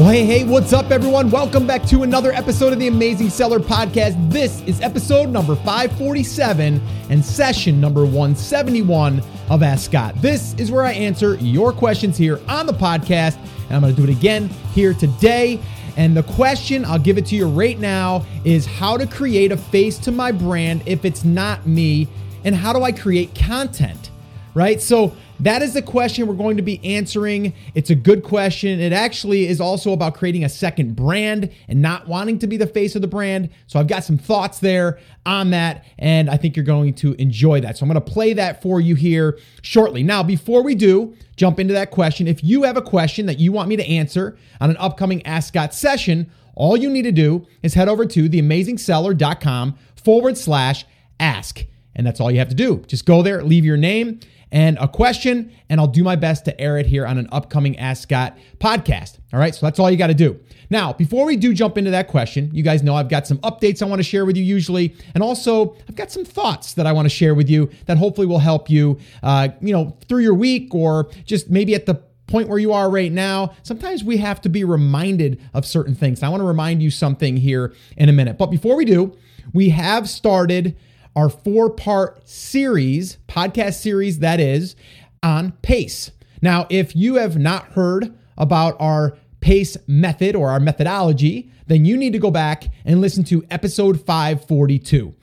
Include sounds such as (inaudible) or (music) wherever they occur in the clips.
Well, hey, hey, what's up, everyone? Welcome back to another episode of the Amazing Seller Podcast. This is episode number 547 and session number 171 of Ask Scott. This is where I answer your questions here on the podcast, and I'm going to do it again here today. And the question, I'll give it to you right now, is how to create a face to my brand if it's not me, and how do I create content, right? So, that is the question we're going to be answering. It's a good question. It actually is also about creating a second brand and not wanting to be the face of the brand. So I've got some thoughts there on that, and I think you're going to enjoy that. So I'm going to play that for you here shortly. Now, before we do jump into that question, if you have a question that you want me to answer on an upcoming Ask Scott session, all you need to do is head over to theamazingseller.com forward slash ask. And that's all you have to do. Just go there, leave your name and a question, and I'll do my best to air it here on an upcoming Ask Scott podcast. All right, so that's all you got to do. Now, before we do jump into that question, you guys know I've got some updates I want to share with you usually, and also I've got some thoughts that I want to share with you that hopefully will help you, uh, you know, through your week or just maybe at the point where you are right now, sometimes we have to be reminded of certain things. I want to remind you something here in a minute. But before we do, we have started our four part series, podcast series that is, on PACE. Now, if you have not heard about our PACE method or our methodology, then you need to go back and listen to episode 542.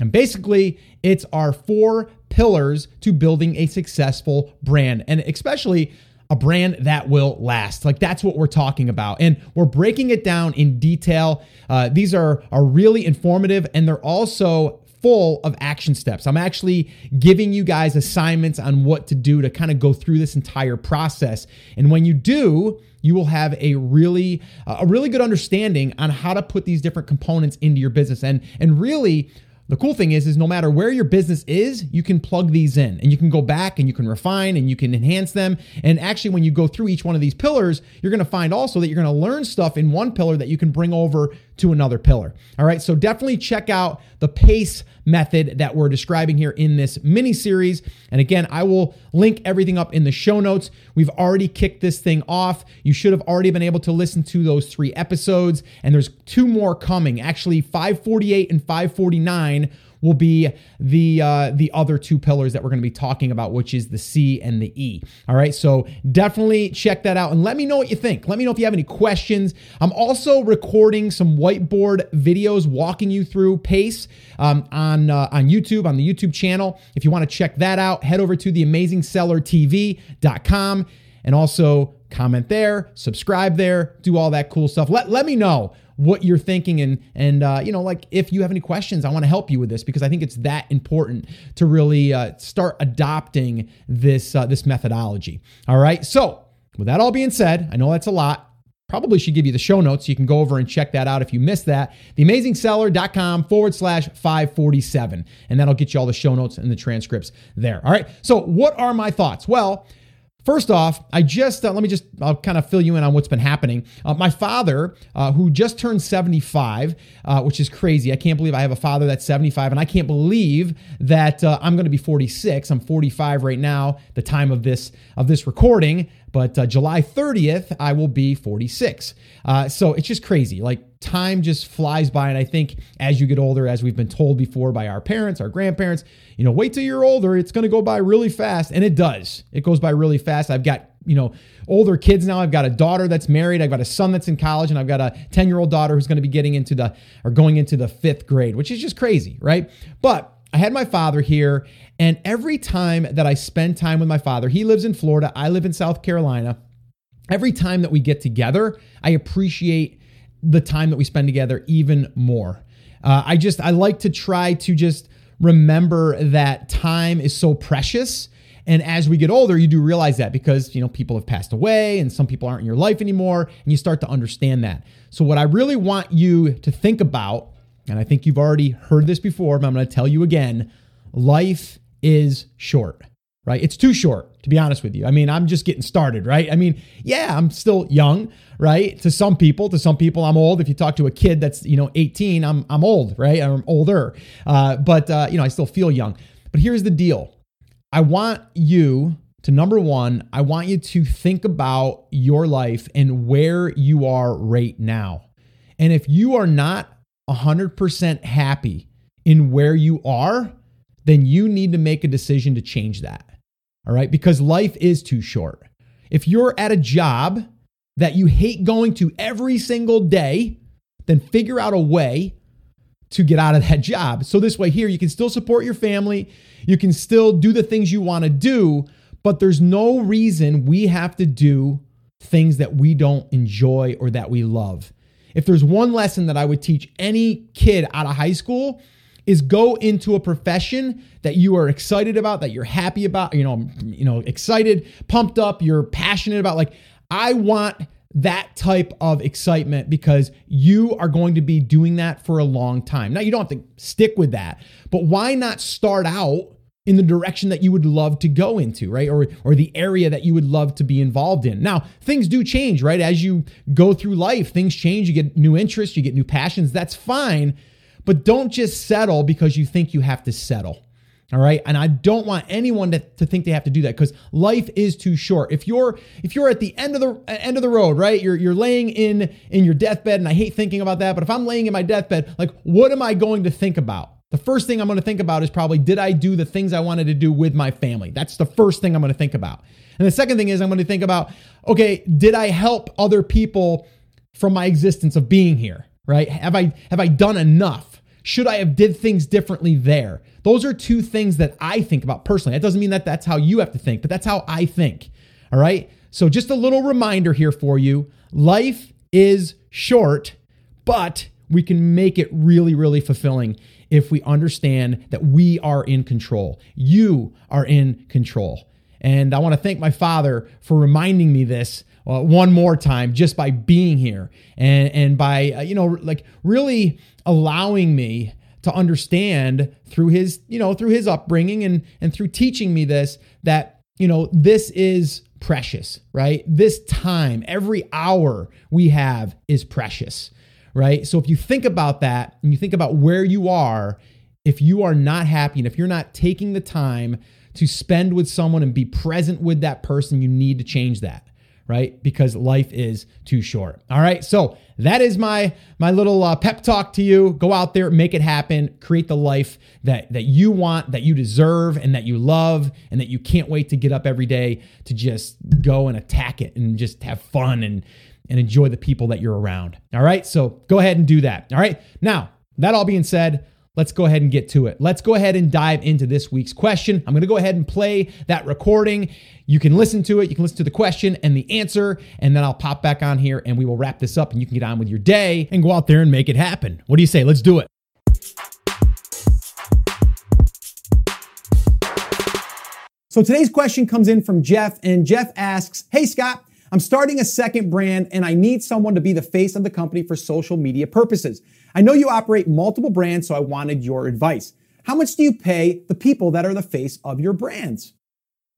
And basically, it's our four pillars to building a successful brand, and especially a brand that will last. Like that's what we're talking about. And we're breaking it down in detail. Uh, these are, are really informative and they're also full of action steps. I'm actually giving you guys assignments on what to do to kind of go through this entire process. And when you do, you will have a really uh, a really good understanding on how to put these different components into your business and and really the cool thing is, is no matter where your business is, you can plug these in and you can go back and you can refine and you can enhance them. And actually, when you go through each one of these pillars, you're going to find also that you're going to learn stuff in one pillar that you can bring over to another pillar. All right. So definitely check out the PACE method that we're describing here in this mini series. And again, I will link everything up in the show notes. We've already kicked this thing off. You should have already been able to listen to those three episodes, and there's two more coming. Actually, 548 and 549 will be the uh, the other two pillars that we're going to be talking about, which is the C and the E. All right, so definitely check that out and let me know what you think. Let me know if you have any questions. I'm also recording some whiteboard videos walking you through PACE um, on uh, on YouTube on the YouTube channel. If you want to check that out, head over to theamazingsellertv.com and also comment there, subscribe there, do all that cool stuff. Let let me know what you're thinking. And and uh, you know like if you have any questions i want to help you with this because i think it's that important to really uh, start adopting this uh, this methodology. All right? So with that all being said i know that's a lot. Probably should give you the show notes you can go over and check that out if you missed that. Theamazingseller.com forward slash 547 and that'll get you all the show notes and the transcripts there. All right? So what are my thoughts? Well First off, I just uh, let me just I'll kind of fill you in on what's been happening. Uh, my father, uh, who just turned 75, uh, which is crazy. I can't believe I have a father that's 75, and I can't believe that uh, I'm going to be 46. I'm 45 right now, the time of this of this recording. But uh, July 30th, I will be 46. so it's just crazy. Like time just flies by. And I think as you get older, as we've been told before by our parents, our grandparents, you know, wait till you're older. It's going to go by really fast. And it does. It goes by really fast. I've got, you know, older kids now. I've got a daughter that's married. I've got a son that's in college, and I've got a 10 year old daughter who's going to be getting into the, or going into the fifth grade, which is just crazy, right? But I had my father here, and every time that I spend time with my father, he lives in Florida, I live in South Carolina. Every time that we get together, I appreciate the time that we spend together even more. Uh, I just, I like to try to just remember that time is so precious. And as we get older, you do realize that because, you know, people have passed away and some people aren't in your life anymore. And you start to understand that. So, what I really want you to think about, and I think you've already heard this before, but I'm going to tell you again life is short right? It's too short, to be honest with you. I mean, I'm just getting started, right? I mean, yeah, I'm still young, right? To some people, to some people, I'm old. If you talk to a kid that's, you know, 18, I'm, I'm old, right? I'm older. Uh, but, uh, you know, I still feel young. But here's the deal I want you to number one, I want you to think about your life and where you are right now. And if you are not 100% happy in where you are, then you need to make a decision to change that. All right. Because life is too short. If you're at a job that you hate going to every single day, then figure out a way to get out of that (laughs) job. So this way here, you can still support your family. You can still do the things you want to do, but there's no reason we have to do things that we don't enjoy or that we love. If there's one lesson that I would teach any kid out of high school, is go into a profession that you are excited about, that you're happy about, you know, you know, excited, pumped up, you're passionate about. Like, I want that type of excitement because you are going to be doing that for a long time. Now, you don't have to stick with that, but why not start out in the direction that you would love to go into, right? Or or the area that you would love to be involved in. Now, things do change, right? As you go through life, things change, you get new interests, you get new passions. That's fine, but don't just settle because you think you have to settle. All right. And I don't want anyone to, to think they have to do that because life is too short. If you're if you're at the end of the uh, end of the road, right? You're you're laying in in your deathbed, and I hate thinking about that, but if I'm laying in my deathbed, like what am I going to think about? The first thing I'm going to think about is probably did I do the things I wanted to do with my family? That's the first thing I'm going to think about. And the second thing is I'm going to think about okay, did I help other people from my existence of being here, right? Have I have I done enough? Should I have did things differently there? Those are two things that I think about personally. That doesn't mean that that's how you have to think, but that's how I think. All right? So just a little reminder here for you. Life is short, but we can make it really really fulfilling if we understand that we are in control. You are in control. And I want to thank my father for reminding me this uh, one more time just by being here and, and by, uh, you know, like really allowing me to understand through his, you know, through his upbringing and, and through teaching me this that, you know, this is precious, right? This time, every hour we have is precious right? So if you think about that and you think about where you are, if you are not happy and if you're not taking the time to spend with someone and be present with that person, you need to change that right because life is too short all right so that is my my little uh, pep talk to you go out there make it happen create the life that that you want that you deserve and that you love and that you can't wait to get up every day to just go and attack it and just have fun and and enjoy the people that you're around. All right. So go ahead and do that. All right. Now, that all being said, let's go ahead and get to it. Let's go ahead and dive into this week's question. I'm going to go ahead and play that recording. You can listen to it. You can listen to the question and the answer, and then I'll pop back on here and we will wrap this up and you can get on with your day and go out there and make it happen. What do you say? Let's do it. So today's question comes in from Jeff, and Jeff asks Hey, Scott, I'm starting a second brand and I need someone to be the face of the company for social media purposes. I know you operate multiple brands, so I wanted your advice. How much do you pay the people that are the face of your brands?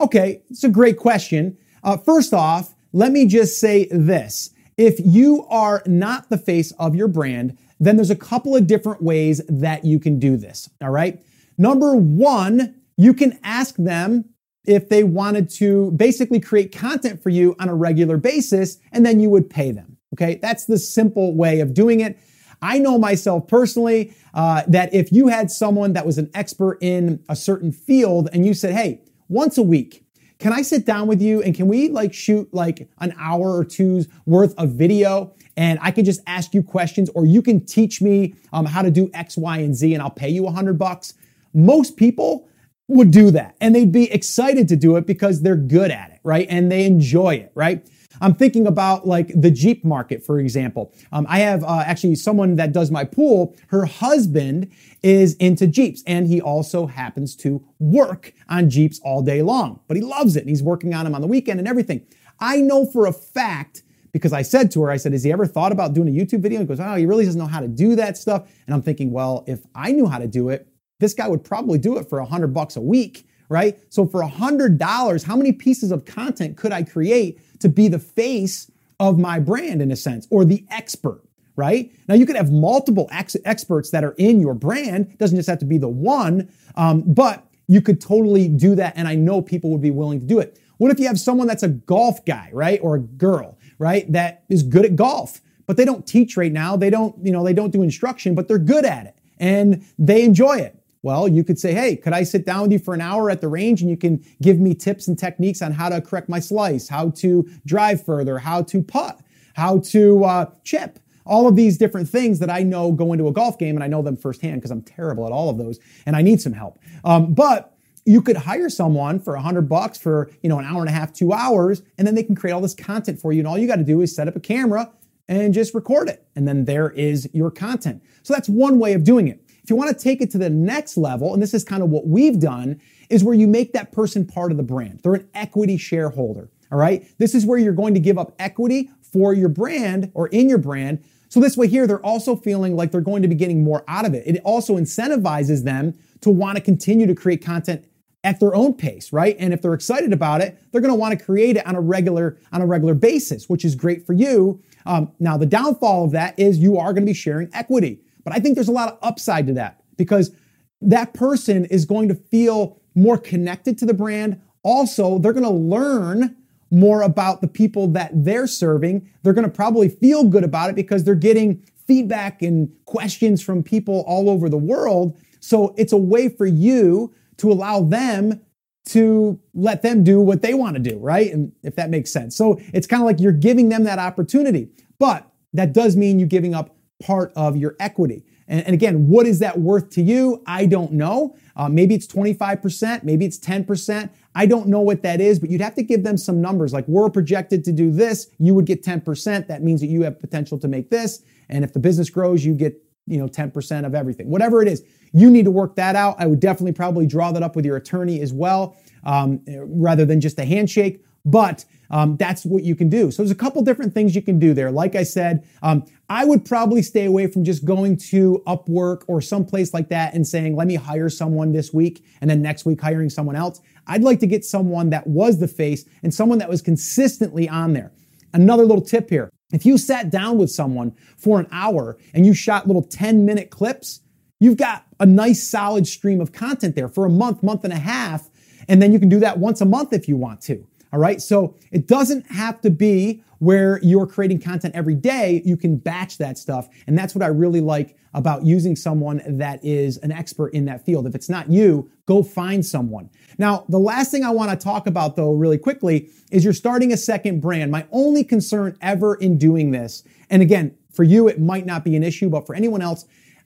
Okay, it's a great question. Uh, first off, let me just say this. If you are not the face of your brand, then there's a couple of different ways that you can do this. All right. Number one, you can ask them if they wanted to basically create content for you on a regular basis and then you would pay them. Okay, that's the simple way of doing it. I know myself personally uh, that if you had someone that was an expert in a certain field and you said, hey, once a week, can I sit down with you and can we like shoot like an hour or two's worth of video and I can just ask you questions or you can teach me um, how to do X, Y, and Z and I'll pay you a hundred bucks. Most people would do that and they'd be excited to do it because they're good at it, right? And they enjoy it, right? I'm thinking about like the Jeep market, for example. Um, I have uh, actually someone that does my pool. Her husband is into Jeeps and he also happens to work on Jeeps all day long, but he loves it and he's working on them on the weekend and everything. I know for a fact because I said to her, I said, Has he ever thought about doing a YouTube video? He goes, Oh, he really doesn't know how to do that stuff. And I'm thinking, Well, if I knew how to do it, this guy would probably do it for a hundred bucks a week, right? So for a hundred dollars, how many pieces of content could I create to be the face of my brand in a sense, or the expert? Right now, you could have multiple ex- experts that are in your brand. Doesn't just have to be the one, um, but you could totally do that, and I know people would be willing to do it. What if you have someone that's a golf guy, right? Or a girl, right? That is good at golf, but they don't teach right now. They don't, you know, they don't do instruction, but they're good at it and they enjoy it. Well, you could say, hey, could I sit down with you for an hour at the range and you can give me tips and techniques on how to correct my slice, how to drive further, how to putt, how to uh, chip, all of these different things that I know go into a golf game and I know them firsthand because I'm terrible at all of those and I need some help. Um, but you could hire someone for a hundred bucks for you know an hour and a half, two hours, and then they can create all this content for you. And all you got to do is set up a camera and just record it, and then there is your content. So that's one way of doing it. If you want to take it to the next level, and this is kind of what we've done, is where you make that person part of the brand. They're an equity shareholder. All right. This is where you're going to give up equity for your brand or in your brand. So this way here, they're also feeling like they're going to be getting more out of it. It also incentivizes them to want to continue to create content at their own pace, right? And if they're excited about it, they're going to want to create it on a regular on a regular basis, which is great for you. Um, now, the downfall of that is you are going to be sharing equity. But I think there's a lot of upside to that because that person is going to feel more connected to the brand. Also, they're going to learn more about the people that they're serving. They're going to probably feel good about it because they're getting feedback and questions from people all over the world. So it's a way for you to allow them to let them do what they want to do, right? And if that makes sense. So it's kind of like you're giving them that opportunity. But that does mean you giving up part of your equity. And, and again, what is that worth to you? I don't know. Uh, maybe it's 25%, maybe it's 10%. I don't know what that is, but you'd have to give them some numbers. Like we're projected to do this, you would get 10%. That means that you have potential to make this. And if the business grows, you get you know 10% of everything whatever it is you need to work that out i would definitely probably draw that up with your attorney as well um, rather than just a handshake but um, that's what you can do. So there's a couple different things you can do there. Like I said, um, I would probably stay away from just going to Upwork or someplace like that and saying, let me hire someone this week and then next week hiring someone else. I'd like to get someone that was the face and someone that was consistently on there. Another little tip here. If you sat down with someone for an hour and you shot little 10 minute clips, you've got a nice solid stream of content there for a month, month and a half. And then you can do that once a month if you want to. All right. So it doesn't have to be where you're creating content every day. You can batch that stuff. And that's what I really like about using someone that is an expert in that field. If it's not you, go find someone. Now, the last thing I want to talk about though, really quickly, is you're starting a second brand. My only concern ever in doing this, and again, for you, it might not be an issue, but for anyone else,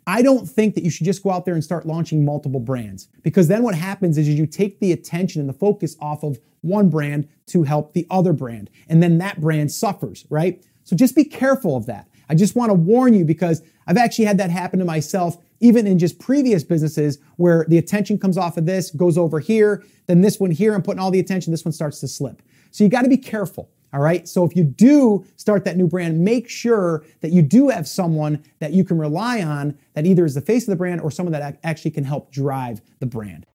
I don't think that you should just go out there and start launching multiple brands because then what happens is you take the attention and the focus off of one brand to help the other brand. And then that brand suffers, right? So just be careful of that. I just want to warn you because I've actually had that happen to myself, even in just previous businesses where the attention comes off of this, goes over here, then this one here, I'm putting all the attention, this one starts to slip. So you got to be careful. All right. So if you do start that new brand, make sure that you do have someone that you can rely on that either is the face of the brand or someone that actually can help drive the brand.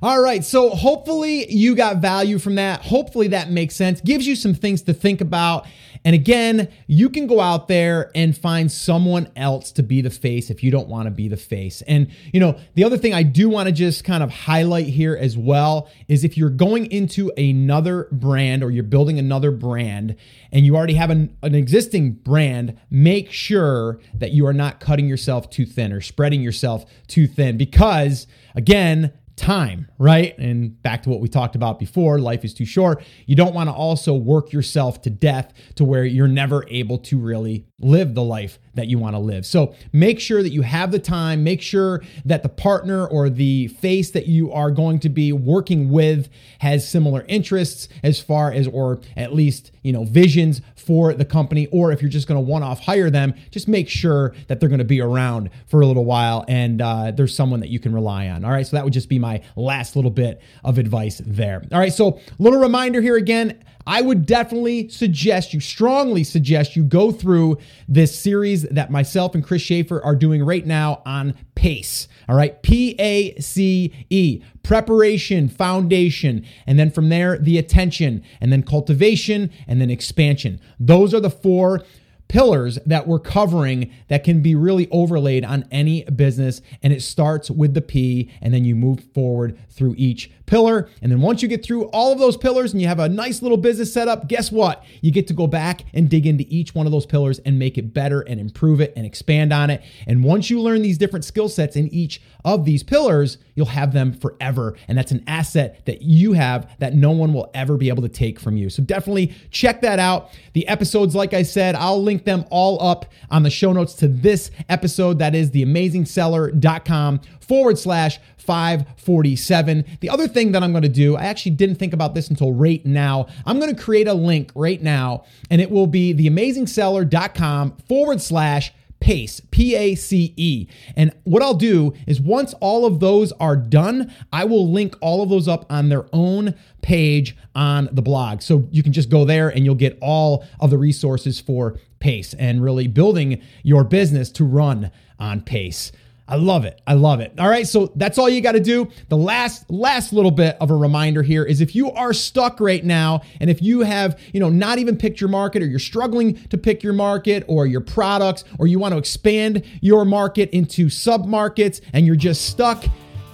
All right. So hopefully you got value from that. Hopefully that makes sense, gives you some things to think about. And again, you can go out there and find someone else to be the face if you don't want to be the face. And, you know, the other thing I do want to just kind of highlight here as well is if you're going into another brand or you're building another brand and you already have an, an existing brand, make sure that you are not cutting yourself too thin or spreading yourself too thin because, again, time, right? And back to what we talked about before life is too short. You don't want to also work yourself to death to where you're never able to really live the life that you want to live. So make sure that you have the time, make sure that the partner or the face that you are going to be working with has similar interests as far as, or at least, you know, visions for the company. Or if you're just going to one off hire them, just make sure that they're going to be around for a little while and uh, there's someone that you can rely on. All right. So that would just be my last little bit of advice there. All right. So, little reminder here again. I would definitely suggest you, strongly suggest you go through this series that myself and Chris Shaffer are doing right now on PACE. All right, P A C E, preparation, foundation, and then from there, the attention, and then cultivation, and then expansion. Those are the four pillars that we're covering that can be really overlaid on any business. And it starts with the P, and then you move forward through each pillar. And then once you get through all of those pillars and you have a nice little business set up, guess what? You get to go back and dig into each one of those pillars and make it better and improve it and expand on it. And once you learn these different skill sets in each of these pillars, you'll have them forever. And that's an asset that you have that no one will ever be able to take from you. So definitely check that out. The episodes, like I said, I'll link them all up on the show notes to this episode. That is theamazingseller.com forward slash 547. The other thing that I'm going to do, I actually didn't think about this until right now. I'm going to create a link right now, and it will be theamazingseller.com forward slash PACE, P A C E. And what I'll do is once all of those are done, I will link all of those up on their own page on the blog. So you can just go there and you'll get all of the resources for PACE and really building your business to run on PACE. I love it. I love it. All right, so that's all you got to do. The last last little bit of a reminder here is if you are stuck right now and if you have, you know, not even picked your market or you're struggling to pick your market or your products or you want to expand your market into sub markets and you're just stuck,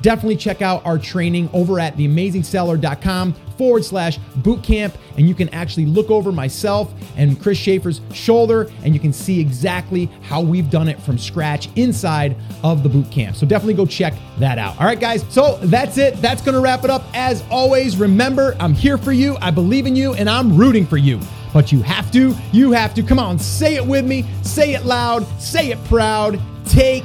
definitely check out our training over at theamazingseller.com forward slash bootcamp. And you can actually look over myself and Chris Shaffer's shoulder and you can see exactly how we've done it from scratch inside of the bootcamp. So definitely go check that out. All right, guys. So that's it. That's going to wrap it up. As always, remember, I'm here for you. I believe in you and I'm rooting for you. But you have to, you have to. Come on, say it with me. Say it loud. Say it proud. Take